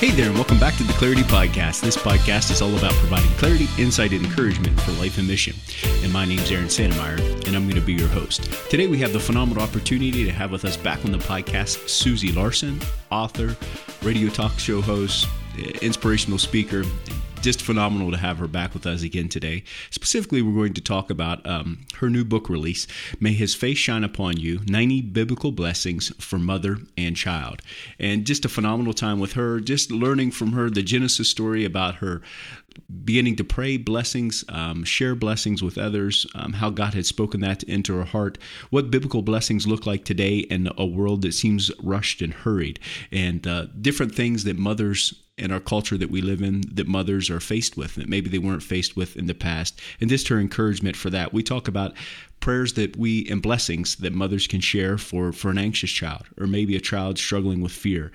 Hey there, and welcome back to the Clarity Podcast. This podcast is all about providing clarity, insight, and encouragement for life and mission. And my name's Aaron Sandemeyer, and I'm going to be your host. Today, we have the phenomenal opportunity to have with us back on the podcast Susie Larson, author, radio talk show host, inspirational speaker, just phenomenal to have her back with us again today. Specifically, we're going to talk about um, her new book release, May His Face Shine Upon You 90 Biblical Blessings for Mother and Child. And just a phenomenal time with her, just learning from her the Genesis story about her beginning to pray blessings, um, share blessings with others, um, how God had spoken that into her heart, what biblical blessings look like today in a world that seems rushed and hurried, and uh, different things that mothers in our culture that we live in that mothers are faced with that maybe they weren't faced with in the past. And just her encouragement for that. We talk about prayers that we and blessings that mothers can share for for an anxious child or maybe a child struggling with fear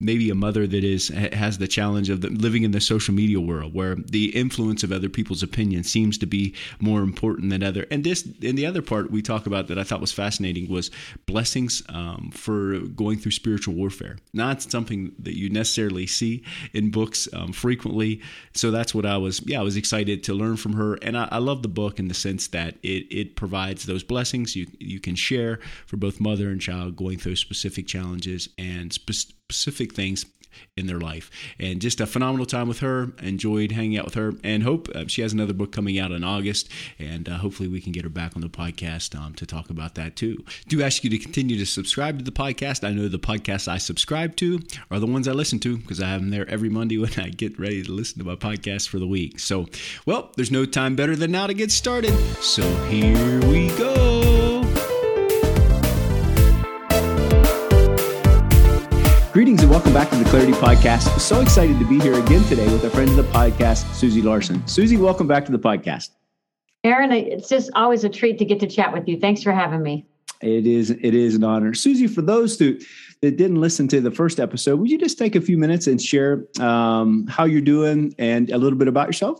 maybe a mother that is has the challenge of the, living in the social media world where the influence of other people's opinions seems to be more important than other. And this and the other part we talk about that i thought was fascinating was blessings um, for going through spiritual warfare. Not something that you necessarily see in books um, frequently. So that's what i was yeah i was excited to learn from her. And i, I love the book in the sense that it, it provides those blessings you you can share for both mother and child going through specific challenges and specific specific things in their life. And just a phenomenal time with her. Enjoyed hanging out with her, and hope uh, she has another book coming out in August. And uh, hopefully, we can get her back on the podcast um, to talk about that too. Do ask you to continue to subscribe to the podcast. I know the podcasts I subscribe to are the ones I listen to because I have them there every Monday when I get ready to listen to my podcast for the week. So, well, there's no time better than now to get started. So here we go. Welcome back to the Clarity Podcast. So excited to be here again today with a friend of the podcast, Susie Larson. Susie, welcome back to the podcast. Aaron, it's just always a treat to get to chat with you. Thanks for having me. It is it is an honor. Susie, for those who that didn't listen to the first episode, would you just take a few minutes and share um, how you're doing and a little bit about yourself?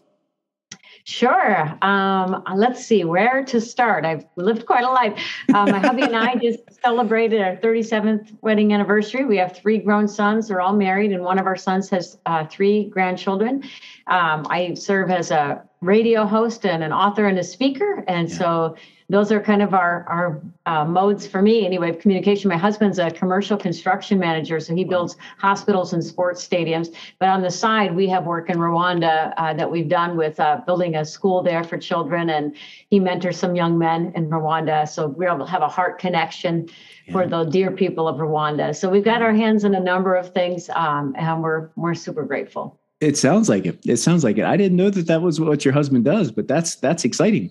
Sure. Um, let's see where to start. I've lived quite a life. Um, my hubby and I just celebrated our 37th wedding anniversary. We have three grown sons. They're all married, and one of our sons has uh, three grandchildren. Um, I serve as a radio host and an author and a speaker. And yeah. so those are kind of our our uh, modes for me. Anyway of communication my husband's a commercial construction manager so he builds hospitals and sports stadiums. But on the side we have work in rwanda uh, that we've done with uh, building a school there for children and he mentors some young men in rwanda. So we have a heart connection yeah. for the dear people of rwanda. So we've got our hands in a number of things um, and we're we're super grateful. It sounds like it. It sounds like it. I didn't know that that was what your husband does but that's that's exciting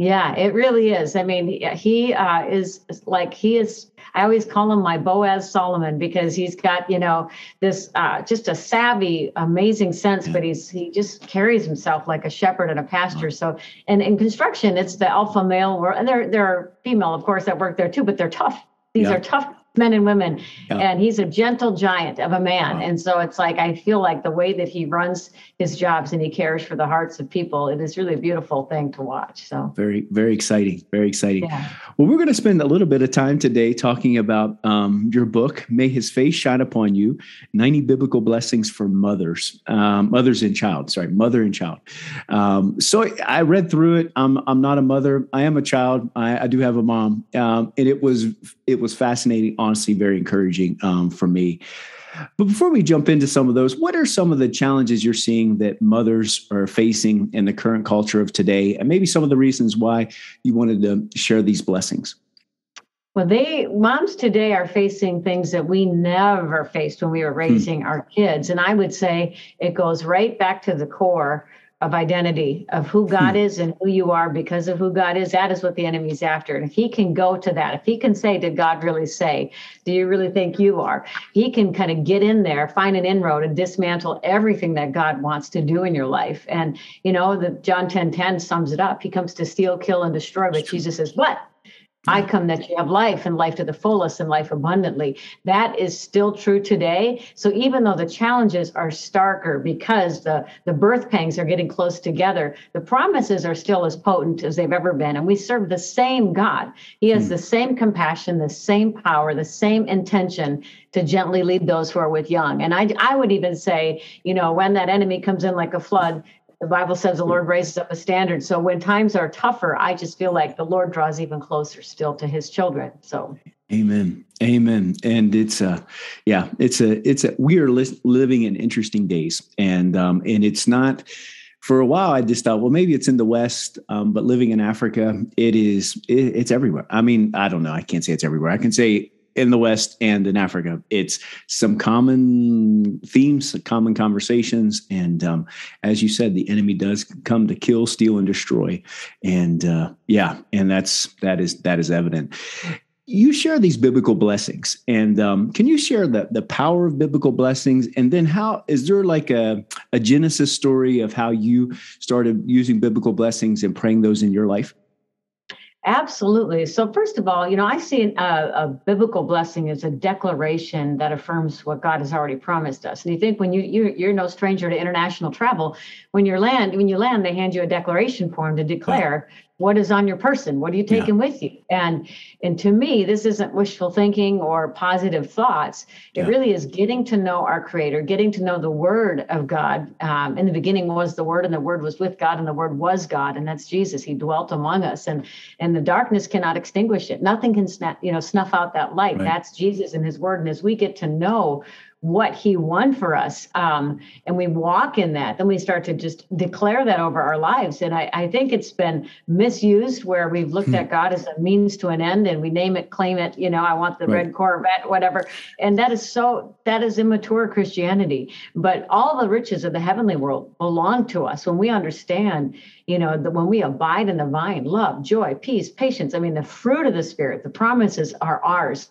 yeah, it really is. I mean, he uh, is like he is. I always call him my Boaz Solomon because he's got you know this uh, just a savvy, amazing sense, but he's he just carries himself like a shepherd and a pastor. So, and in construction, it's the alpha male world, and there there are female, of course, that work there too, but they're tough. These yeah. are tough men and women. Yeah. and he's a gentle giant of a man. Wow. and so it's like i feel like the way that he runs his jobs and he cares for the hearts of people it is really a beautiful thing to watch so. Very very exciting very exciting. Yeah. well we're going to spend a little bit of time today talking about um, your book may his face shine upon you 90 biblical blessings for mothers um, mothers and child sorry mother and child. Um, so i read through it. I'm, I'm not a mother. I am a child. I, I do have a mom. Um, and it was it was fascinating honestly very encouraging um, for me. But before we jump into some of those, what are some of the challenges you're seeing that mothers are facing in the current culture of today? And maybe some of the reasons why you wanted to share these blessings? Well, they moms today are facing things that we never faced when we were hmm. raising hmm. our kids. And I would say it goes right back to the core of identity of who God hmm. is and who you are because of who God is. That is what the enemy's after. And if he can go to that, if he can say, Did God really say? Do you really think you are? He can kind of get in there, find an inroad, and dismantle everything that God wants to do in your life. And you know, the John 10 10 sums it up. He comes to steal, kill, and destroy, but Jesus says, But I come that you have life and life to the fullest and life abundantly. That is still true today. So even though the challenges are starker because the, the birth pangs are getting close together, the promises are still as potent as they've ever been. And we serve the same God. He has mm. the same compassion, the same power, the same intention to gently lead those who are with young. And I, I would even say, you know, when that enemy comes in like a flood, the Bible says the Lord raises up a standard. So when times are tougher, I just feel like the Lord draws even closer still to his children. So Amen. Amen. And it's a, yeah, it's a, it's a, we are li- living in interesting days and, um, and it's not, for a while i just thought well maybe it's in the west um, but living in africa it is it, it's everywhere i mean i don't know i can't say it's everywhere i can say in the West and in Africa. It's some common themes, common conversations, and um, as you said, the enemy does come to kill, steal, and destroy. And uh, yeah, and that's that is that is evident. You share these biblical blessings, and um, can you share the the power of biblical blessings? And then, how is there like a a Genesis story of how you started using biblical blessings and praying those in your life? Absolutely. So, first of all, you know, I see a, a, biblical blessing as a declaration that affirms what God has already promised us. And you think when you, you you're no stranger to international travel, when you land, when you land, they hand you a declaration form to declare what is on your person? What are you taking yeah. with you? And and to me this isn't wishful thinking or positive thoughts. It yeah. really is getting to know our creator getting to know the word of god. Um, in the beginning was the word and the word was with god and the word was god and that's jesus. He dwelt among us and and the darkness cannot extinguish it. Nothing can snap you know snuff out that light. Right. that's jesus and his word and as we get to know what he won for us um, and we walk in that then we start to just declare that over our lives. And i, I think it's been misused where we've looked hmm. at god as a means to an end and we name it claim it you know i want the right. red corvette whatever. And that is so that is immature christianity. But all the riches of the heavenly world belong to us. When we understand you know that when we abide in the vine love joy peace patience i mean the fruit of the spirit the promises are ours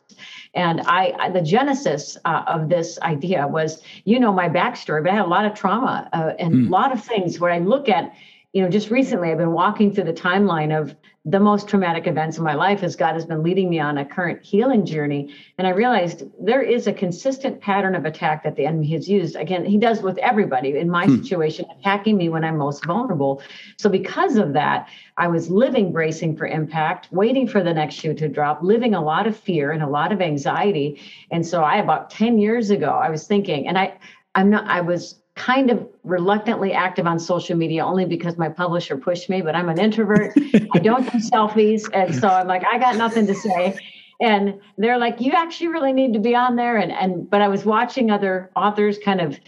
and I, the genesis uh, of this idea was, you know, my backstory, but I had a lot of trauma uh, and mm. a lot of things where I look at, you know, just recently I've been walking through the timeline of the most traumatic events in my life as God has been leading me on a current healing journey. And I realized there is a consistent pattern of attack that the enemy has used. Again, he does with everybody in my hmm. situation, attacking me when I'm most vulnerable. So, because of that, I was living bracing for impact, waiting for the next shoe to drop, living a lot of fear and a lot of anxiety. And so, I about 10 years ago, I was thinking, and I, I'm not, I was kind of reluctantly active on social media only because my publisher pushed me, but I'm an introvert. I don't do selfies. And so I'm like, I got nothing to say. And they're like, you actually really need to be on there. And and but I was watching other authors kind of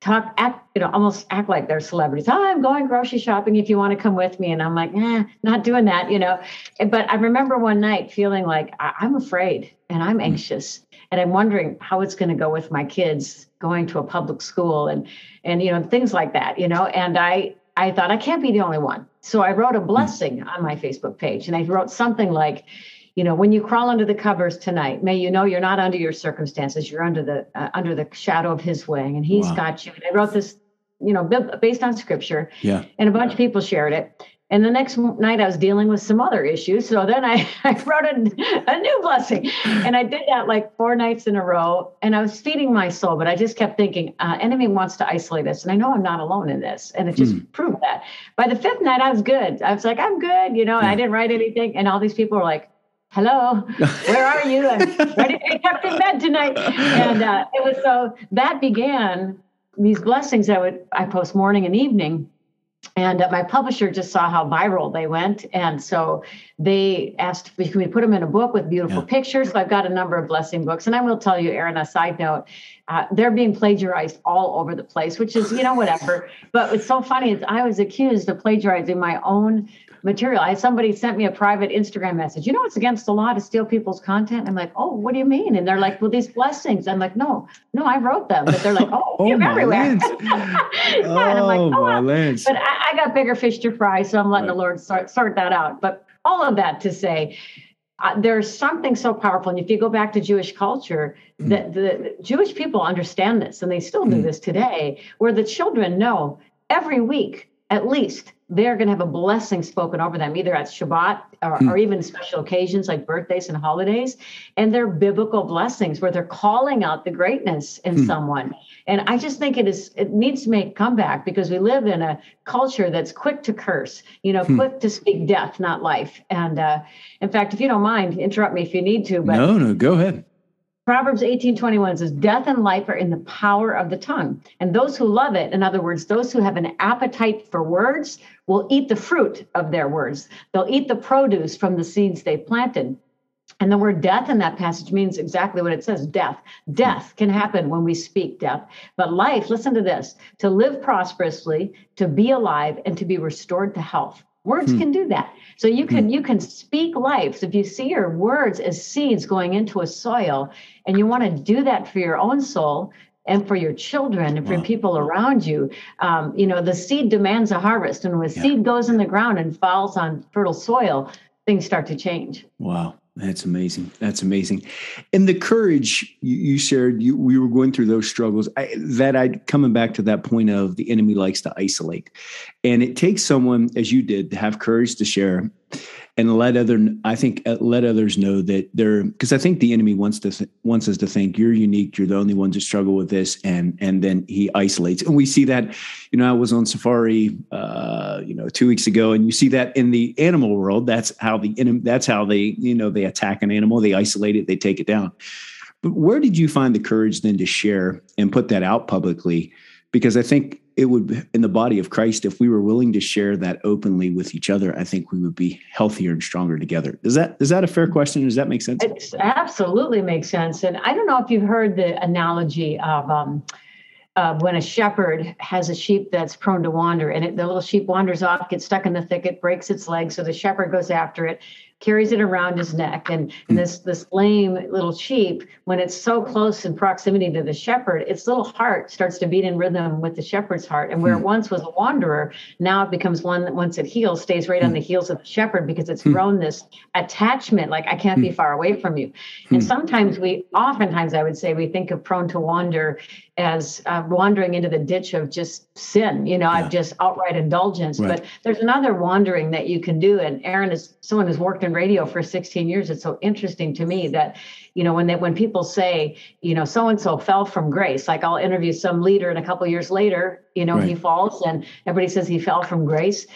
talk act, you know, almost act like they're celebrities. Oh, I'm going grocery shopping if you want to come with me. And I'm like, eh, not doing that, you know. But I remember one night feeling like I- I'm afraid and I'm hmm. anxious and I'm wondering how it's going to go with my kids going to a public school and and you know things like that you know and i i thought i can't be the only one so i wrote a blessing on my facebook page and i wrote something like you know when you crawl under the covers tonight may you know you're not under your circumstances you're under the uh, under the shadow of his wing and he's wow. got you and i wrote this you know based on scripture yeah and a bunch of people shared it and the next night I was dealing with some other issues. So then I, I wrote a, a new blessing. And I did that like four nights in a row. And I was feeding my soul, but I just kept thinking, uh, enemy wants to isolate us. And I know I'm not alone in this. And it just hmm. proved that. By the fifth night, I was good. I was like, I'm good. You know, yeah. I didn't write anything. And all these people were like, hello, where are you? I'm ready to kept in bed tonight. And uh, it was so that began these blessings I would, I post morning and evening and uh, my publisher just saw how viral they went and so they asked if we put them in a book with beautiful yeah. pictures so i've got a number of blessing books and i will tell you aaron a side note uh, they're being plagiarized all over the place which is you know whatever but it's so funny is i was accused of plagiarizing my own material. I somebody sent me a private Instagram message. You know, it's against the law to steal people's content. I'm like, oh, what do you mean? And they're like, well, these blessings. I'm like, no, no, I wrote them. But they're like, oh, oh you're everywhere. yeah, oh, I'm like, oh, my lens. But I, I, got bigger fish to fry, so I'm letting right. the Lord sort, sort that out. But all of that to say, uh, there's something so powerful. And if you go back to Jewish culture, mm. the, the Jewish people understand this, and they still do mm. this today, where the children know every week at least they're going to have a blessing spoken over them, either at Shabbat or, hmm. or, even special occasions like birthdays and holidays. And they're biblical blessings where they're calling out the greatness in hmm. someone. And I just think it is it needs to make comeback because we live in a culture that's quick to curse, you know, hmm. quick to speak death, not life. And uh, in fact, if you don't mind, interrupt me if you need to. But no, no, go ahead. Proverbs 18:21 says, Death and life are in the power of the tongue. And those who love it, in other words, those who have an appetite for words, will eat the fruit of their words. They'll eat the produce from the seeds they've planted. And the word death in that passage means exactly what it says death. Death can happen when we speak death. But life, listen to this to live prosperously, to be alive, and to be restored to health. Words hmm. can do that. So you can hmm. you can speak life. So if you see your words as seeds going into a soil, and you want to do that for your own soul and for your children and for wow. people around you, um, you know the seed demands a harvest, and when yeah. seed goes in the ground and falls on fertile soil, things start to change. Wow. That's amazing. That's amazing. And the courage you, you shared, you, we were going through those struggles. I, that I coming back to that point of the enemy likes to isolate, and it takes someone as you did to have courage to share and let other i think uh, let others know that they're because i think the enemy wants to th- wants us to think you're unique. You're the only ones that struggle with this and and then he isolates. And we see that you know i was on safari uh you know two weeks ago and you see that in the animal world. That's how the that's how they you know they attack an animal they isolate it they take it down. But where did you find the courage then to share and put that out publicly? Because i think it would in the body of Christ if we were willing to share that openly with each other I think we would be healthier and stronger together. Does that is that a fair question? Does that make sense? It absolutely makes sense. And I don't know if you've heard the analogy of um, uh, when a shepherd has a sheep that's prone to wander and it, the little sheep wanders off gets stuck in the thicket breaks its leg so the shepherd goes after it carries it around his neck. And, and hmm. this this lame little sheep, when it's so close in proximity to the shepherd, its little heart starts to beat in rhythm with the shepherd's heart. And where it hmm. once was a wanderer, now it becomes one that once it heals, stays right on hmm. the heels of the shepherd because it's grown this attachment, like I can't be far away from you. And sometimes we, oftentimes I would say, we think of prone to wander as uh, wandering into the ditch of just sin, you know, yeah. I've just outright indulgence. Right. But there's another wandering that you can do. And Aaron is someone who's worked in radio for 16 years. It's so interesting to me that you know when they when people say you know so and so fell from grace like i'll interview some leader and a couple years later you know right. he falls and everybody says he fell from grace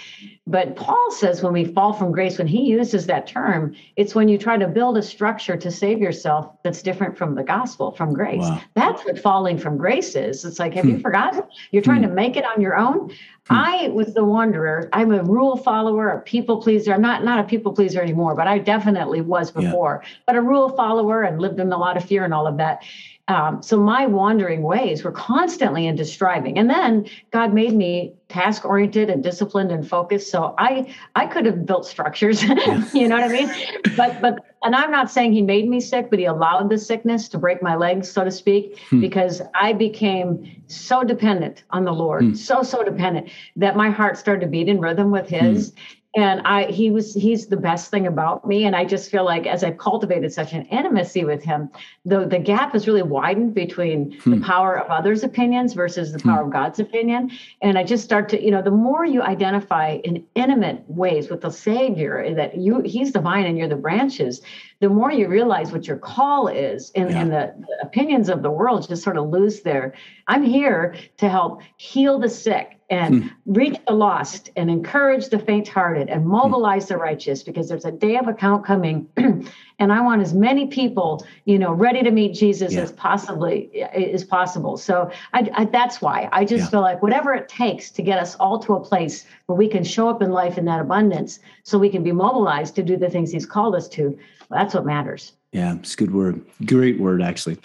but paul says when we fall from grace when he uses that term it's when you try to build a structure to save yourself that's different from the gospel from grace wow. that's what falling from grace is it's like have hmm. you forgotten you're trying hmm. to make it on your own Hmm. I was the wanderer. I'm a rule follower, a people pleaser. I'm not not a people pleaser anymore, but I definitely was before. Yeah. But a rule follower and lived in a lot of fear and all of that. Um, so my wandering ways were constantly into striving. And then God made me task oriented and disciplined and focused. So I I could have built structures, you know what I mean? But but and I'm not saying he made me sick, but he allowed the sickness to break my legs, so to speak, hmm. because I became so dependent on the Lord, hmm. so so dependent that my heart started to beat in rhythm with his. Hmm and i he was he's the best thing about me and i just feel like as i've cultivated such an intimacy with him the the gap has really widened between hmm. the power of others opinions versus the hmm. power hmm. of god's opinion and i just start to you know the more you identify in intimate ways with the savior that you he's the vine and you're the branches the more you realize what your call is and, yeah. and the, the opinions of the world just sort of lose their i'm here to help heal the sick and hmm. reach the lost and encourage the faint hearted and mobilize the righteous because there's a day of account coming and i want as many people you know ready to meet jesus yeah. as possibly is possible so I, I, that's why i just yeah. feel like whatever it takes to get us all to a place where we can show up in life in that abundance so we can be mobilized to do the things he's called us to that's what matters yeah, it's a good word. Great word, actually.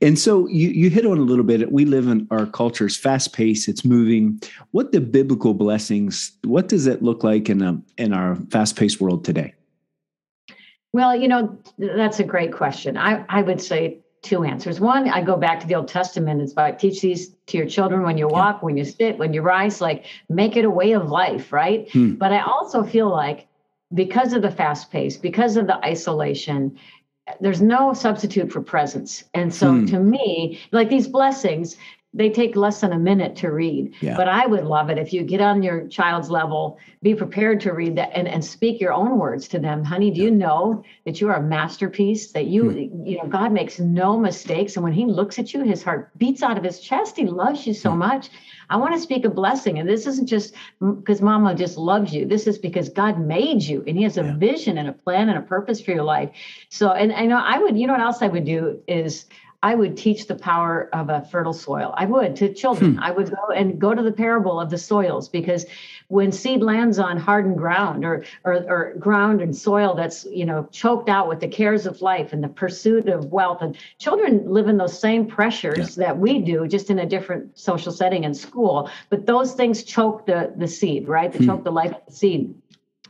And so you, you hit on a little bit. We live in our culture is fast paced. It's moving. What the biblical blessings? What does it look like in a in our fast paced world today? Well, you know that's a great question. I I would say two answers. One, I go back to the Old Testament. It's about teach these to your children when you walk, yeah. when you sit, when you rise. Like make it a way of life, right? Hmm. But I also feel like because of the fast pace, because of the isolation, there's no substitute for presence. And so hmm. to me, like these blessings, they take less than a minute to read. Yeah. But I would love it if you get on your child's level, be prepared to read that and, and speak your own words to them. Honey, do you know that you are a masterpiece? That you, hmm. you know, God makes no mistakes. And when he looks at you, his heart beats out of his chest. He loves you so hmm. much. I want to speak a blessing. And this isn't just because mama just loves you. This is because God made you and he has a yeah. vision and a plan and a purpose for your life. So, and I know I would, you know what else I would do is I would teach the power of a fertile soil. I would to children. Hmm. I would go and go to the parable of the soils because when seed lands on hardened ground or, or, or ground and soil that's you know choked out with the cares of life and the pursuit of wealth, and children live in those same pressures yeah. that we do, just in a different social setting in school. But those things choke the the seed, right? They hmm. choke the life of the seed.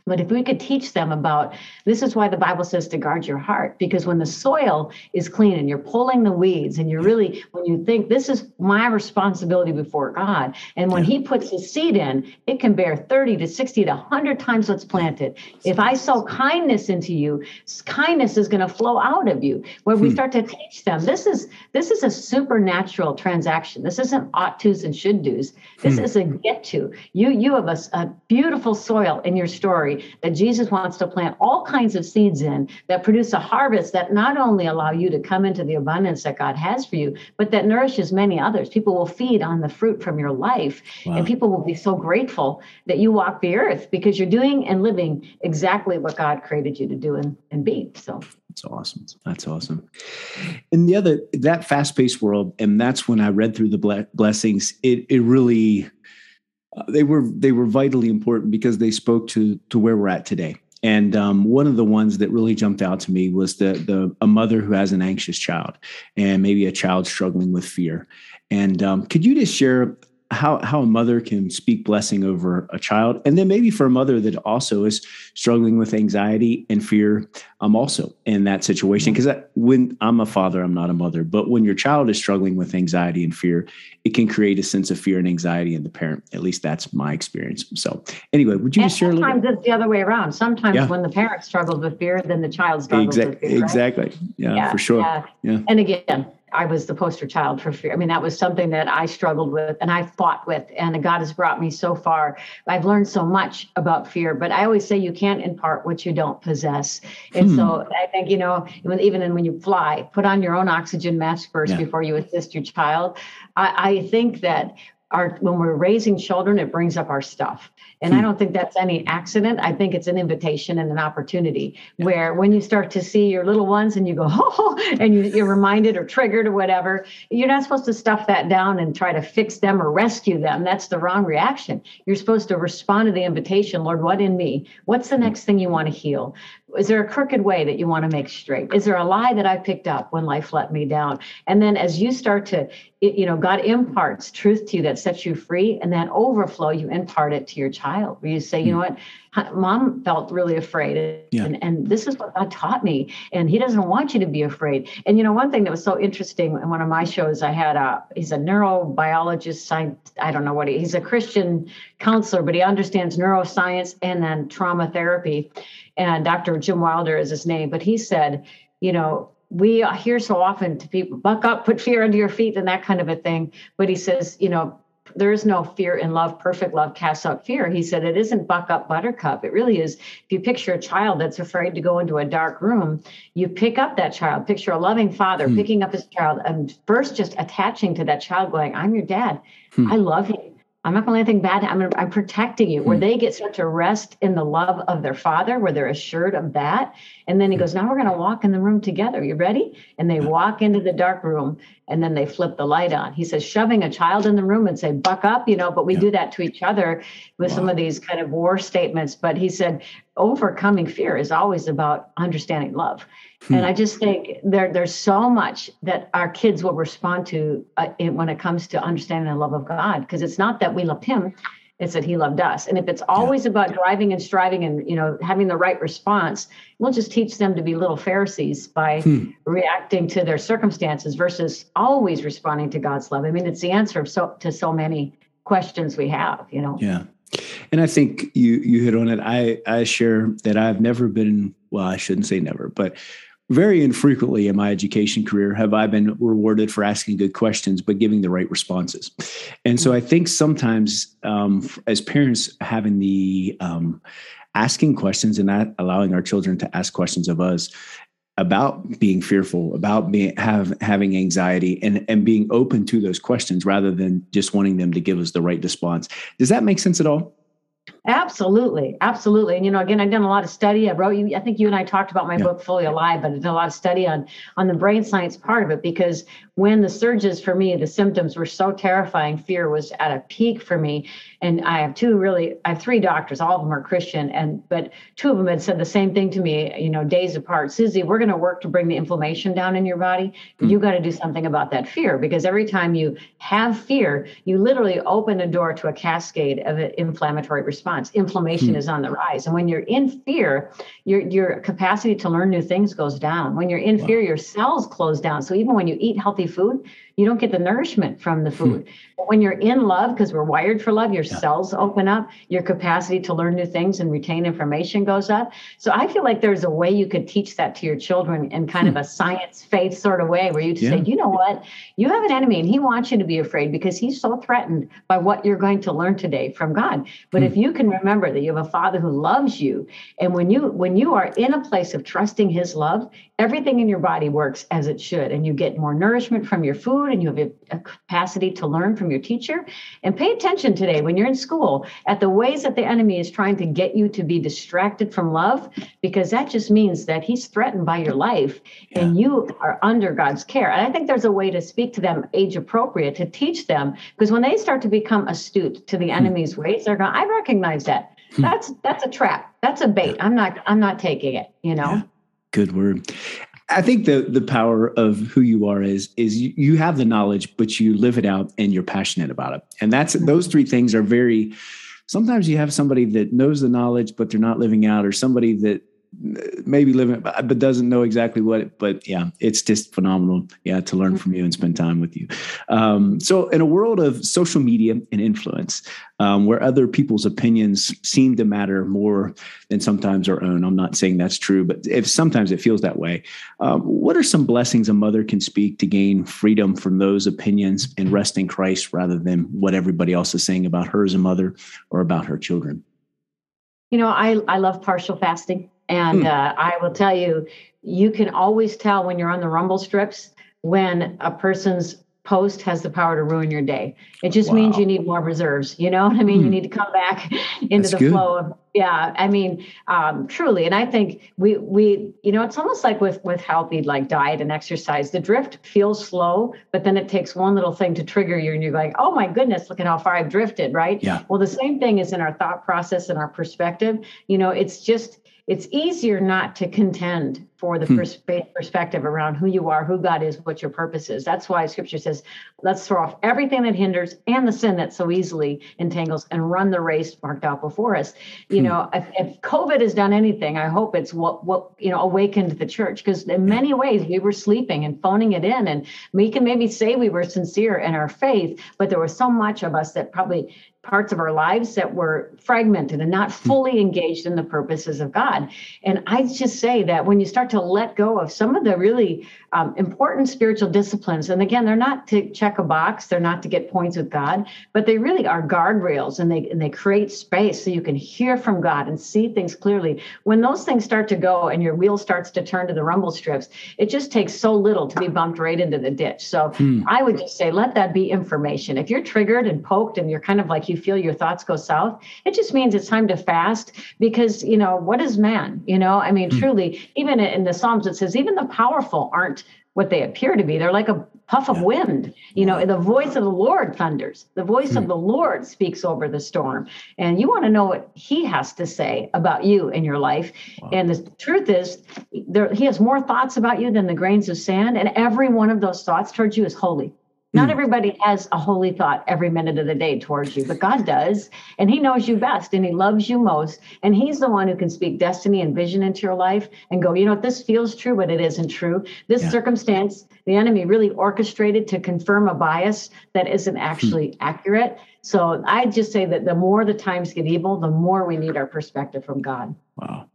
But if we could teach them about this is why the Bible says to guard your heart, because when the soil is clean and you're pulling the weeds and you're really, when you think this is my responsibility before God, and when He puts His seed in, it can bear 30 to 60 to 100 times what's planted. If I sow kindness into you, kindness is going to flow out of you. Where we hmm. start to teach them, this is this is a supernatural transaction. This isn't ought tos and should do's. This hmm. is a get to. You you have a, a beautiful soil in your story that Jesus wants to plant all kinds of seeds in that produce a harvest that not only allow you to come into the abundance that God has for you, but that nourishes many others. People will feed on the fruit from your life, wow. and people will be so grateful that you walk the earth because you're doing and living exactly what God created you to do and, and be. So that's awesome. That's awesome. And the other, that fast paced world, and that's when I read through the blessings, it, it really uh, they were they were vitally important because they spoke to to where we're at today. And um, one of the ones that really jumped out to me was the the a mother who has an anxious child, and maybe a child struggling with fear. And um, could you just share how how a mother can speak blessing over a child and then maybe for a mother that also is struggling with anxiety and fear i'm also in that situation. Because when i'm a father i'm not a mother but when your child is struggling with anxiety and fear it can create a sense of fear and anxiety in the parent. At least that's my experience. So anyway would you and just share sometimes it's the other way around. Sometimes yeah. when the parent struggles with fear then the child struggles exactly. with fear exactly. Yeah, yeah, for sure. yeah. yeah. And again I was the poster child for fear. I mean, that was something that I struggled with and I fought with, and God has brought me so far. I've learned so much about fear, but I always say you can't impart what you don't possess. And hmm. so I think, you know, even when you fly, put on your own oxygen mask first yeah. before you assist your child. I, I think that our when we're raising children, it brings up our stuff. And hmm. I don't think that's any accident. I think it's an invitation and an opportunity yeah. where when you start to see your little ones and you go, oh, and you, are reminded or triggered or whatever, you're not supposed to stuff that down and try to fix them or rescue them. That's the wrong reaction. You're supposed to respond to the invitation, Lord, what in me? What's the hmm. next thing you want to heal? Is there a crooked way that you want to make straight? Is there a lie that I picked up when life let me down? And then as you start to, you know, God imparts truth to you that sets you free, and that overflow, you impart it to your child, where you say, you know hmm. what, mom felt really afraid. Yeah. And, and this is what God taught me. And he doesn't want you to be afraid. And, you know, one thing that was so interesting in one of my shows, I had a, he's a neurobiologist, science, I don't know what he, he's a Christian counselor, but he understands neuroscience and then trauma therapy and Dr. Jim Wilder is his name, but he said, you know, we hear so often to people, buck up, put fear under your feet, and that kind of a thing. But he says, you know, there is no fear in love. Perfect love casts out fear. He said it isn't buck up buttercup. It really is. If you picture a child that's afraid to go into a dark room, you pick up that child. Picture a loving father hmm. picking up his child and first just attaching to that child, going, I'm your dad. Hmm. I love you. I'm not going to let anything bad. I'm, I'm protecting you. Where hmm. they get such a rest in the love of their father, where they're assured of that. And then he goes, Now we're going to walk in the room together. You ready? And they walk into the dark room and then they flip the light on. He says, shoving a child in the room and say, buck up, you know, but we yeah. do that to each other with wow. some of these kind of war statements. But he said, overcoming fear is always about understanding love. Hmm. And I just think there, there's so much that our kids will respond to uh, in, when it comes to understanding the love of God, because it's not that we love Him, it's that He loved us. And if it's always yeah. about driving and striving and you know having the right response, we'll just teach them to be little Pharisees by hmm. reacting to their circumstances versus always responding to God's love. I mean, it's the answer so, to so many questions we have. You know. Yeah. And I think you you hit on it. I I share that I've never been well, I shouldn't say never, but very infrequently in my education career have I been rewarded for asking good questions, but giving the right responses. And so I think sometimes um, as parents, having the um, asking questions and not allowing our children to ask questions of us about being fearful, about being have having anxiety, and and being open to those questions rather than just wanting them to give us the right response. Does that make sense at all? Absolutely, absolutely. And you know, again, I've done a lot of study. I wrote you. I think you and I talked about my yeah. book Fully Alive, but I did a lot of study on on the brain science part of it because when the surges for me, the symptoms were so terrifying. Fear was at a peak for me, and I have two really. I have three doctors. All of them are Christian, and but two of them had said the same thing to me. You know, days apart. Susie, we're going to work to bring the inflammation down in your body. Mm. You got to do something about that fear because every time you have fear, you literally open a door to a cascade of inflammatory response response. Inflammation hmm. is on the rise. And when you're in fear, your, your capacity to learn new things goes down. When you're in wow. fear, your cells close down. So even when you eat healthy food, you don't get the nourishment from the food. Hmm. But when you're in love, because we're wired for love, your yeah. cells open up, your capacity to learn new things and retain information goes up. So I feel like there's a way you could teach that to your children in kind hmm. of a science faith sort of way where you yeah. say, you know what, you have an enemy and he wants you to be afraid because he's so threatened by what you're going to learn today from God. But hmm. if you can remember that you have a father who loves you, and when you when you are in a place of trusting his love, everything in your body works as it should, and you get more nourishment from your food and you have a, a, capacity to learn from your teacher. And pay attention today when you're in school at the ways that the enemy is trying to get you to be distracted from love, because that just means that he's threatened by your life yeah. and you are under God's care. And I think there's a way to speak to them age appropriate to teach them, because when they start to become astute to the hmm. enemy's hmm. ways, they're going, I recognize that. Hmm. That's that's a trap. That's a bait. I'm not I'm not taking it, you know. Yeah. Good word. I think the the power of who you are is is you, you have the knowledge, but you live it out and you're passionate about it. And that's mm-hmm. those three things are very. Sometimes you have somebody that knows the knowledge, but they're not living out, or somebody that maybe living but doesn't know exactly what it, but yeah it's just phenomenal yeah to learn from you and spend time with you. Um, so in a world of social media and influence um, where other people's opinions seem to matter more than sometimes our own i'm not saying that's true but if sometimes it feels that way um, what are some blessings a mother can speak to gain freedom from those opinions and rest in christ rather than what everybody else is saying about her as a mother or about her children? You know i i love partial fasting and hmm. uh, I will tell you, you can always tell when you're on the rumble strips when a person's post has the power to ruin your day. It just wow. means you need more reserves. You know what I mean? Hmm. You need to come back into That's the good. flow of yeah. I mean, um, truly, and I think we we you know it's almost like with with healthy like diet and exercise. The drift feels slow, but then it takes one little thing to trigger you, and you're like, oh my goodness, look at how far I've drifted, right? Yeah. Well, the same thing is in our thought process and our perspective. You know, it's just it's easier not to contend for the hmm. pers- perspective around who you are, who God is, what your purpose is. That's why scripture says, let's throw off everything that hinders and the sin that so easily entangles and run the race marked out before us. You hmm. know, if, if, COVID has done anything, I hope it's what, what you know, awakened the church because in many ways we were sleeping and phoning it in. And we can maybe say we were sincere in our faith, but there was so much of us that probably parts of our lives that were fragmented and not hmm. fully engaged in the purposes of God. And I just say that when you start to let go of some of the really um, important spiritual disciplines, and again, they're not to check a box, they're not to get points with God, but they really are guardrails and they and they create space so you can hear from God and see things clearly. When those things start to go and your wheel starts to turn to the rumble strips, it just takes so little to be bumped right into the ditch. So hmm. I would just say let that be information. If you're triggered and poked and you're kind of like you feel your thoughts go south, it just means it's time to fast because, you know, what is man? You know, I mean, mm. truly, even in the Psalms, it says, even the powerful aren't what they appear to be. They're like a puff of wind. You know, the voice of the Lord thunders. The voice mm. of hmm. the Lord speaks over the storm. And you want to know what he has to say about you in your life. Wow. And the truth is, there, he has more thoughts about you than the grains of sand. And every one of those thoughts towards you is holy. Not mm. everybody has a holy thought every minute of the day towards you, but God does. And He knows you best and He loves you most. And He's the one who can speak destiny and vision into your life and go, you know what, this feels true, but it isn't true. This yeah. circumstance, the enemy really orchestrated to confirm a bias that isn't hmm. actually accurate. So I just say that the more the times get evil, the more we need our perspective from God. Wow.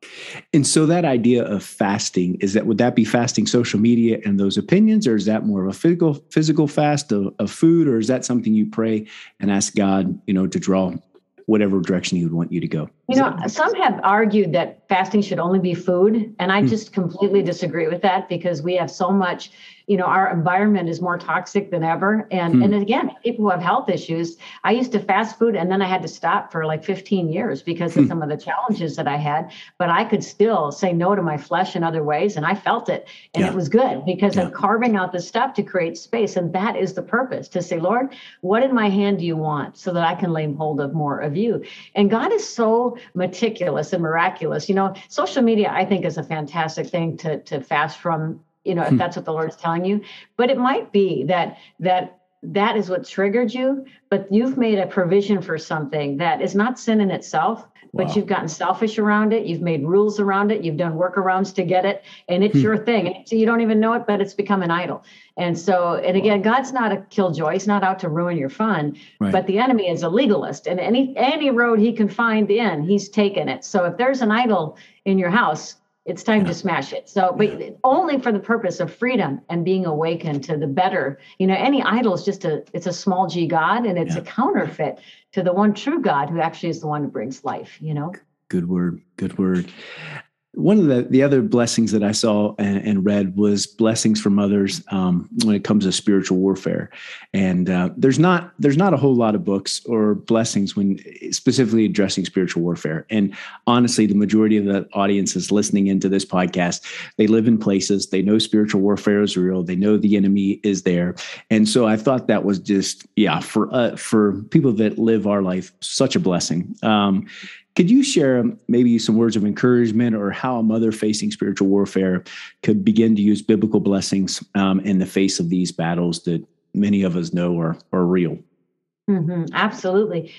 And so that idea of fasting is that would that be fasting social media and those opinions, or is that more of a physical physical fast of, of food, or is that something you pray and ask God, you know, to draw whatever direction He would want you to go? You know, some have argued that fasting should only be food, and I hmm. just completely disagree with that because we have so much you know our environment is more toxic than ever and hmm. and again people who have health issues i used to fast food and then i had to stop for like 15 years because of hmm. some of the challenges that i had but i could still say no to my flesh in other ways and i felt it and yeah. it was good because yeah. i'm carving out the stuff to create space and that is the purpose to say lord what in my hand do you want so that i can lay hold of more of you and god is so meticulous and miraculous you know social media i think is a fantastic thing to to fast from you know if hmm. that's what the lord's telling you but it might be that that that is what triggered you but you've made a provision for something that is not sin in itself but wow. you've gotten selfish around it you've made rules around it you've done workarounds to get it and it's hmm. your thing so you don't even know it but it's become an idol and so and again god's not a killjoy he's not out to ruin your fun right. but the enemy is a legalist and any any road he can find in he's taken it so if there's an idol in your house it's time yeah. to smash it so but yeah. only for the purpose of freedom and being awakened to the better you know any idol is just a it's a small g god and it's yeah. a counterfeit to the one true god who actually is the one who brings life you know good word good word one of the, the other blessings that I saw and, and read was blessings from others um, when it comes to spiritual warfare. And uh, there's not there's not a whole lot of books or blessings when specifically addressing spiritual warfare. And honestly, the majority of the audience is listening into this podcast. They live in places they know spiritual warfare is real. They know the enemy is there. And so I thought that was just yeah for uh, for people that live our life such a blessing. Um, could you share maybe some words of encouragement or how a mother facing spiritual warfare could begin to use biblical blessings um, in the face of these battles that many of us know are, are real? Mm-hmm, absolutely.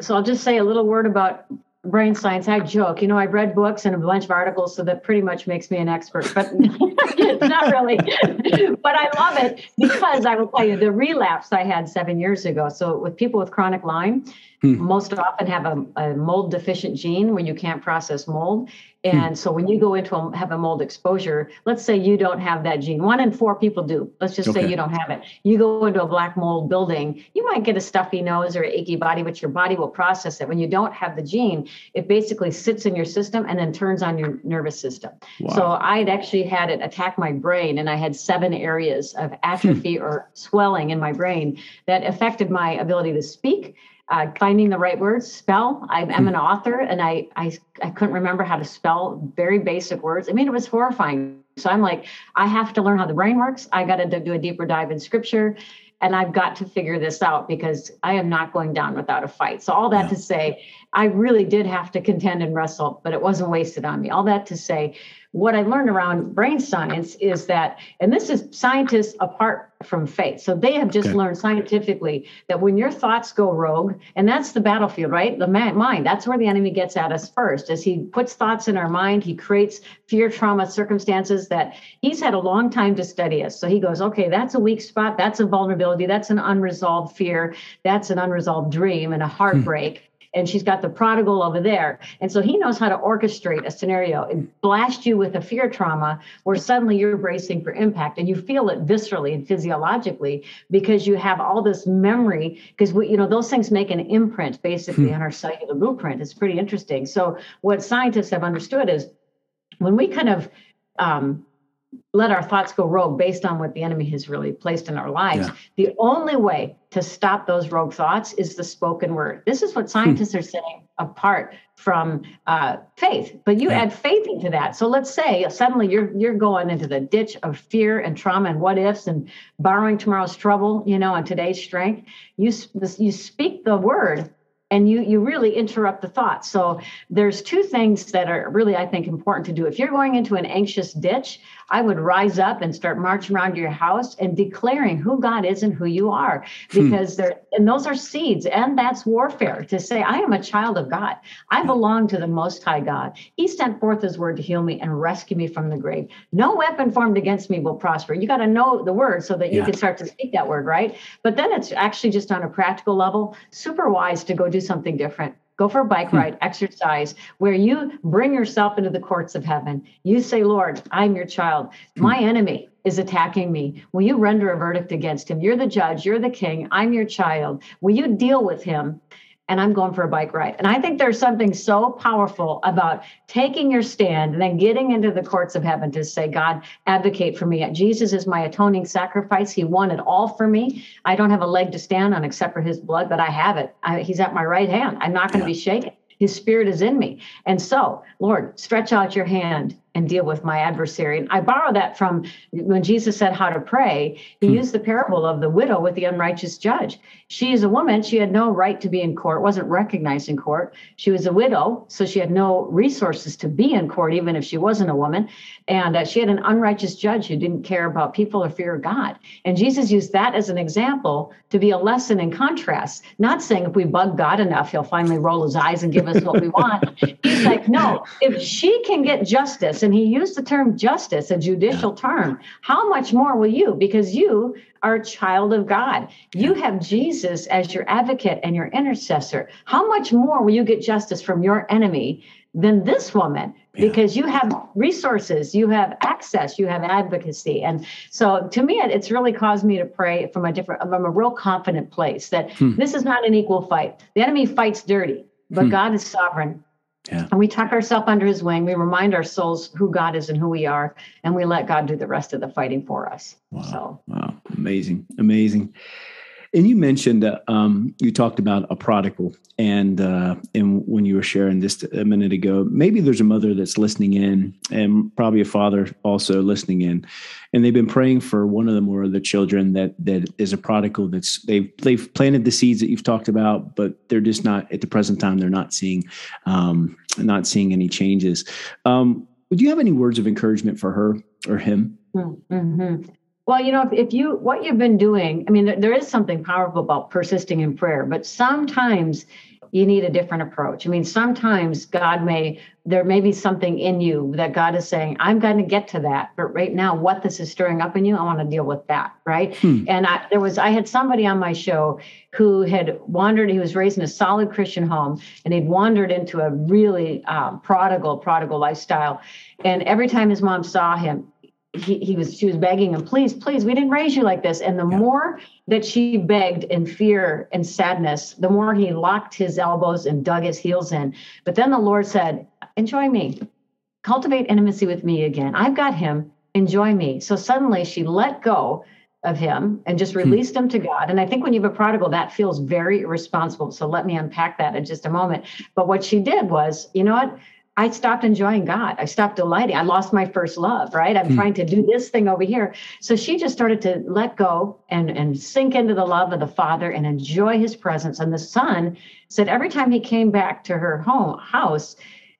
So I'll just say a little word about brain science. I joke, you know, I've read books and a bunch of articles, so that pretty much makes me an expert, but not really. but I love it because I will tell you the relapse I had seven years ago. So with people with chronic Lyme, hmm. most often have a, a, mold deficient gene where you can't process mold. Hmm. And so when you go into a, have a mold exposure, let's say you don't have that gene. One in four people do. Let's just okay. say you don't have it. You go into a black mold building, you might get a stuffy nose or achy body, but your body will process it. When you don't have the gene, it basically sits in your system and then turns on your nervous system. Wow. So I'd actually had it attack my brain, and I had seven areas of atrophy hmm. or swelling in my brain that affected my ability to speak uh, finding the right words, spell. I, am an author, and I, I I couldn't remember how to spell very basic words. I mean, it was horrifying. So I'm like, I have to learn how the brain works. I got to do a deeper dive in scripture, and I've got to figure this out because I am not going down without a fight. So all that yeah. to say, I really did have to contend and wrestle, but it wasn't wasted on me. All that to say, what I learned around brain science is that, and this is scientists apart from faith. So they have just okay. learned scientifically that when your thoughts go rogue, and that's the battlefield, right? The mind, that's where the enemy gets at us first. As he puts thoughts in our mind, he creates fear, trauma, circumstances that he's had a long time to study us. So he goes, okay, that's a weak spot. That's a vulnerability. That's an unresolved fear. That's an unresolved dream and a hmm. heartbreak. Hmm and she's got the prodigal over there. And so he knows how to orchestrate a scenario and blast you with a fear trauma where suddenly you're bracing for impact and you feel it viscerally and physiologically because you have all this memory because we you know those things make an imprint basically hmm. on our cellular blueprint. It's pretty interesting. So what scientists have understood is when we kind of um, let our thoughts go rogue based on what the enemy has really placed in our lives. Yeah. The only way to stop those rogue thoughts is the spoken word. This is what scientists hmm. are saying apart from uh, faith. But you yeah. add faith into that. So let's say suddenly you're you're going into the ditch of fear and trauma and what ifs and borrowing tomorrow's trouble, you know, and today's strength. You you speak the word and you you really interrupt the thought so there's two things that are really i think important to do if you're going into an anxious ditch i would rise up and start marching around your house and declaring who god is and who you are. Hmm. because hmm. there and those are seeds and that's warfare to say i am a child of god. I belong to the most high god. He sent forth his word to heal me and rescue me from the grave. No weapon formed against me will prosper. You got to know the word so that you yeah. can start to speak that word right? But then it's actually just on a practical level super wise to go do something different Go for a bike hmm. ride, exercise, where you bring yourself into the courts of heaven. You say, Lord, I'm your child. My hmm. enemy is attacking me. Will you render a verdict against him? You're the judge, you're the king, I'm your child. Will you deal with him? And I'm going for a bike ride. And I think there's something so powerful about taking your stand and then getting into the courts of heaven to say, God, advocate for me. Jesus is my atoning sacrifice. He won it all for me. I don't have a leg to stand on except for his blood, but I have it. I, he's at my right hand. I'm not going to yeah. be shaken. His spirit is in me. And so, Lord, stretch out your hand and deal with my adversary. And I borrow that from when Jesus said how to pray. He hmm. used the parable of the widow with the unrighteous judge. She is a woman. She had no right to be in court, wasn't recognized in court. She was a widow, so she had no resources to be in court, even if she wasn't a woman. And uh, she had an unrighteous judge who didn't care about people or fear God. And Jesus used that as an example to be a lesson in contrast, not saying if we bug God enough, he'll finally roll his eyes and give us what we want. He's like, no, if she can get justice, and he used the term justice, a judicial yeah. term. How much more will you? Because you are a child of God. You have Jesus as your advocate and your intercessor. How much more will you get justice from your enemy than this woman? Yeah. Because you have resources, you have access, you have advocacy. And so to me, it's really caused me to pray from a different, from a real confident place that hmm. this is not an equal fight. The enemy fights dirty, but hmm. God is sovereign yeah. And we tuck ourselves under his wing. We remind our souls who God is and who we are, and we let God do the rest of the fighting for us. Wow. So. Wow. Amazing. Amazing. And you mentioned uh, um, you talked about a prodigal, and uh, and when you were sharing this a minute ago, maybe there's a mother that's listening in, and probably a father also listening in, and they've been praying for one of them or the children that that is a prodigal. That's they've they've planted the seeds that you've talked about, but they're just not at the present time. They're not seeing um, not seeing any changes. Um, would you have any words of encouragement for her or him? Mm-hmm. Well, you know, if, if you what you've been doing, I mean, there, there is something powerful about persisting in prayer, but sometimes you need a different approach. I mean, sometimes God may there may be something in you that God is saying, I'm going to get to that, but right now, what this is stirring up in you, I want to deal with that, right? Hmm. And I, there was I had somebody on my show who had wandered. He was raised in a solid Christian home, and he'd wandered into a really um, prodigal, prodigal lifestyle. And every time his mom saw him, he, he was she was begging him please please we didn't raise you like this and the yeah. more that she begged in fear and sadness the more he locked his elbows and dug his heels in but then the lord said enjoy me cultivate intimacy with me again i've got him enjoy me so suddenly she let go of him and just hmm. released hmm. him to God. And I think when you have a prodigal, that feels very irresponsible. So let me unpack that in just a moment. But what she did was, you know what? I stopped enjoying God. I stopped delighting. I lost my first love, right? I'm mm. trying to do this thing over here. So she just started to let go and, and sink into the love of the Father and enjoy his presence. And the Son said every time he came back to her home house,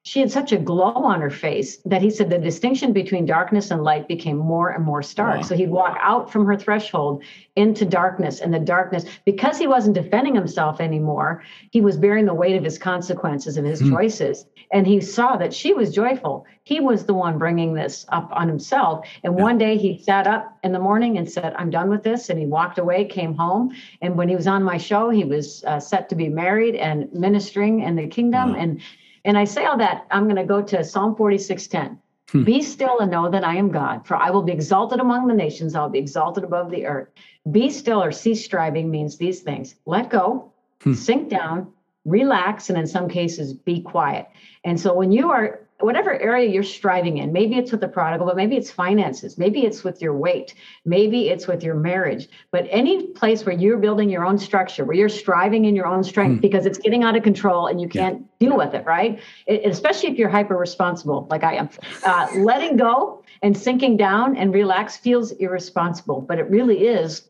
she had such a glow on her face that he said the distinction between darkness and light became more and more stark. Wow. So he'd walk out from her threshold into darkness, and the darkness, because he wasn't defending himself anymore, he was bearing the weight of his consequences and his mm. choices. And he saw that she was joyful. He was the one bringing this up on himself. And yeah. one day he sat up in the morning and said, I'm done with this. And he walked away, came home. And when he was on my show, he was uh, set to be married and ministering in the kingdom. Wow. And and I say all that, I'm going to go to Psalm 46:10. Hmm. Be still and know that I am God, for I will be exalted among the nations, I'll be exalted above the earth. Be still or cease striving means these things let go, hmm. sink down, relax, and in some cases, be quiet. And so when you are whatever area you're striving in, maybe it's with the prodigal, but maybe it's finances, maybe it's with your weight, maybe it's with your marriage, but any place where you're building your own structure, where you're striving in your own strength mm. because it's getting out of control and you can't yeah. deal with it, right? It, especially if you're hyper responsible, like I am. Uh, letting go and sinking down and relax feels irresponsible, but it really is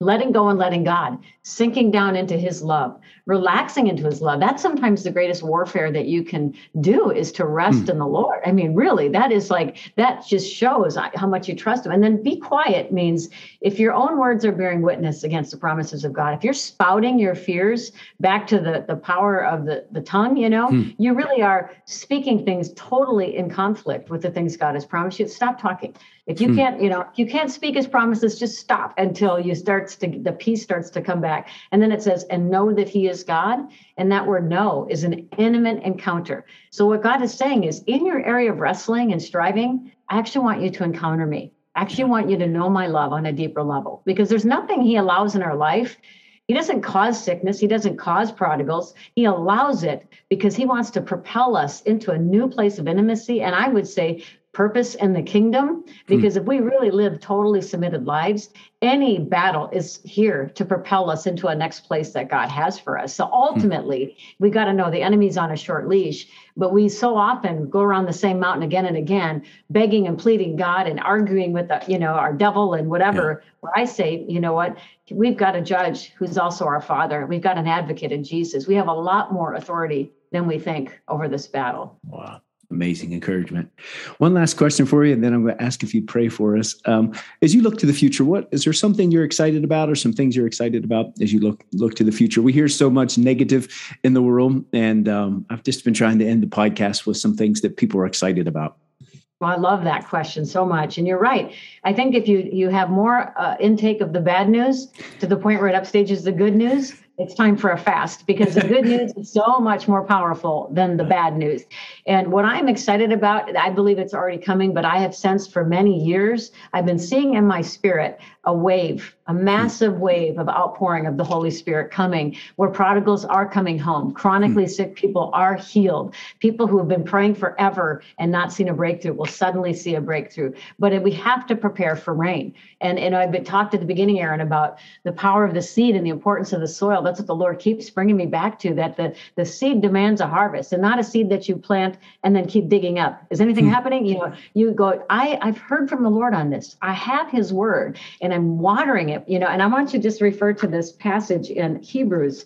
letting go and letting God, sinking down into his love, relaxing into his love. That's sometimes the greatest warfare that you can do is to rest mm. in the Lord. I mean, really, that is like, that just shows how much you trust him. And then be quiet means if your own words are bearing witness against the promises of God, if you're spouting your fears back to the, the power of the, the tongue, you know, mm. you really are speaking things totally in conflict with the things God has promised you. Stop talking. If you mm. can't, you know, if you can't speak his promises, just stop until you starts to the peace starts to come back and then it says and know that he is god and that word no is an intimate encounter so what god is saying is in your area of wrestling and striving i actually want you to encounter me I actually want you to know my love on a deeper level because there's nothing he allows in our life he doesn't cause sickness. He doesn't cause prodigals. He allows it because he wants to propel us into a new place of intimacy. And I would say purpose in the kingdom. Because hmm. if we really live totally submitted lives, any battle is here to propel us into a next place that God has for us. So ultimately, hmm. we got to know the enemy's on a short leash, but we so often go around the same mountain again and again, begging and pleading God and arguing with the, you know, our devil and whatever. Yeah. Where I say, you know what, we've got a judge who's also our father. We've got an advocate in Jesus. We have a lot more authority than we think over this battle. Wow amazing encouragement. One last question for you, and then I'm going to ask if you pray for us. Um, as you look to the future, what is there something you're excited about, or some things you're excited about as you look look to the future? We hear so much negative in the world, and um, I've just been trying to end the podcast with some things that people are excited about. Well, I love that question so much, and you're right. I think if you you have more uh, intake of the bad news to the point where it upstages the good news, it's time for a fast because the good news is so much more powerful than the bad news. And what I'm excited about, I believe it's already coming, but I have sensed for many years, I've been seeing in my spirit a wave, a massive wave of outpouring of the Holy Spirit coming, where prodigals are coming home, chronically mm. sick people are healed, people who have been praying forever and not seen a breakthrough will suddenly see a breakthrough. But we have to prepare for rain. And, and I've been talked at the beginning, Aaron, about the power of the seed and the importance of the soil that's what the Lord keeps bringing me back to that the, the seed demands a harvest and not a seed that you plant and then keep digging up. Is anything hmm. happening? You know, you go, I, I've heard from the Lord on this. I have his word and I'm watering it, you know, and I want you to just refer to this passage in Hebrews.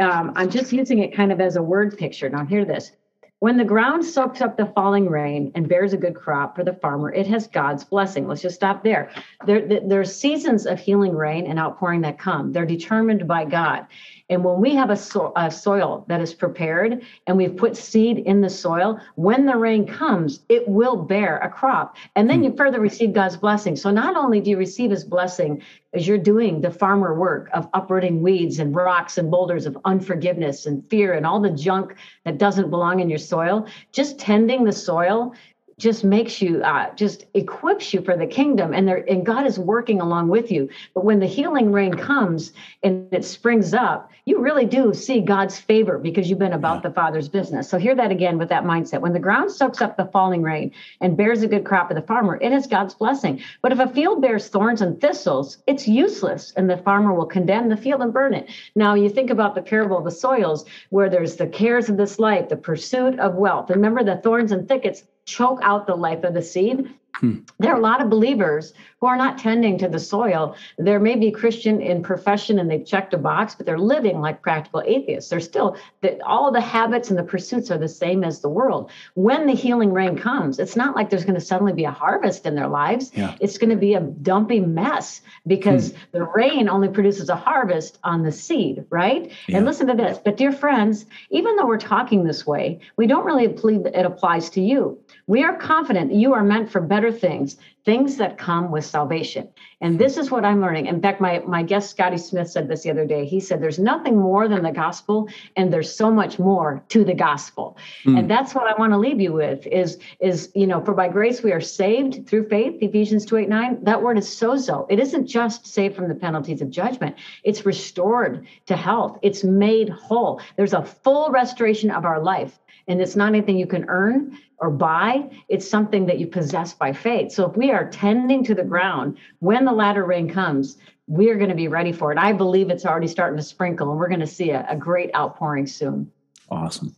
Um, I'm just using it kind of as a word picture. Now, hear this. When the ground soaks up the falling rain and bears a good crop for the farmer, it has God's blessing. Let's just stop there. There, there's seasons of healing rain and outpouring that come. They're determined by God. And when we have a, so, a, soil that is prepared and we've put seed in the soil, when the rain comes, it will bear a crop. And then hmm. you further receive God's blessing. So not only do you receive his blessing as you're doing the farmer work of uprooting weeds and rocks and boulders of unforgiveness and fear and all the junk that doesn't belong in your soil, just tending the soil just makes you uh, just equips you for the kingdom and there and god is working along with you. But when the healing rain comes and it springs up you really do see god's favor because you've been about yeah. the father's business. So hear that again with that mindset. When the ground soaks up the falling rain and bears a good crop of the farmer it is god's blessing. But if a field bears thorns and thistles it's useless and the farmer will condemn the field and burn it. Now you think about the parable of the soils where there's the cares of this life the pursuit of wealth. Remember the thorns and thickets choke out the life of the seed. Hmm. There are a lot of believers who are not tending to the soil. There may be Christian in profession and they've checked a box, but they're living like practical atheists. They're still, the, all the habits and the pursuits are the same as the world. When the healing rain comes, it's not like there's going to suddenly be a harvest in their lives. Yeah. It's going to be a dumpy mess because hmm. the rain only produces a harvest on the seed, right? Yeah. And listen to this. But, dear friends, even though we're talking this way, we don't really believe that it applies to you. We are confident you are meant for better things things that come with salvation. And this is what I'm learning. In fact, my, my guest Scotty Smith said this the other day. He said, There's nothing more than the gospel, and there's so much more to the gospel. Mm. And that's what I want to leave you with is, is, you know, for by grace we are saved through faith, Ephesians 2 8 9. That word is sozo. It isn't just saved from the penalties of judgment, it's restored to health, it's made whole. There's a full restoration of our life. And it's not anything you can earn or buy, it's something that you possess by faith. So if we are tending to the ground when the latter rain comes, we're going to be ready for it. I believe it's already starting to sprinkle, and we're going to see a, a great outpouring soon. Awesome.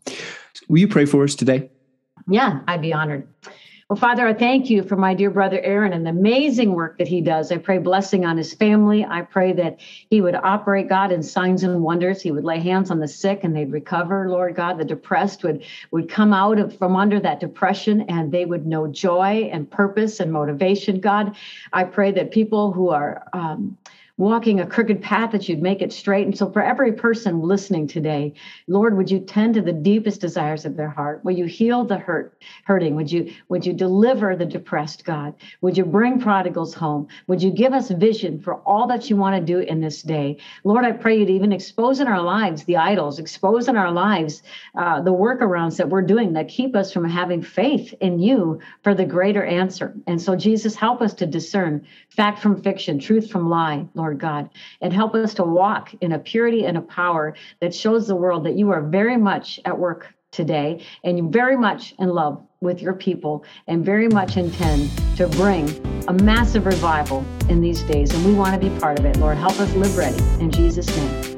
Will you pray for us today? Yeah, I'd be honored. Well, Father, I thank you for my dear brother Aaron and the amazing work that he does. I pray blessing on his family. I pray that he would operate, God, in signs and wonders. He would lay hands on the sick and they'd recover, Lord God. The depressed would, would come out of from under that depression and they would know joy and purpose and motivation, God. I pray that people who are um, walking a crooked path that you'd make it straight. And so, for every person listening today, Lord, would you tend to the deepest desires of their heart? Will you heal the hurt, hurting? Would you would you deliver the depressed, God? Would you bring prodigals home? Would you give us vision for all that you want to do in this day? Lord, I pray you'd even expose in our lives the idols, expose in our lives uh, the workarounds that we're doing that keep us from having faith in you for the greater answer. And so, Jesus, help us to discern fact from fiction, truth from lie, Lord God, and help us to walk in a purity and a power that shows the world that you are very much at work today and very much in love with your people and very much intend to bring a massive revival in these days. And we want to be part of it. Lord, help us live ready. In Jesus' name.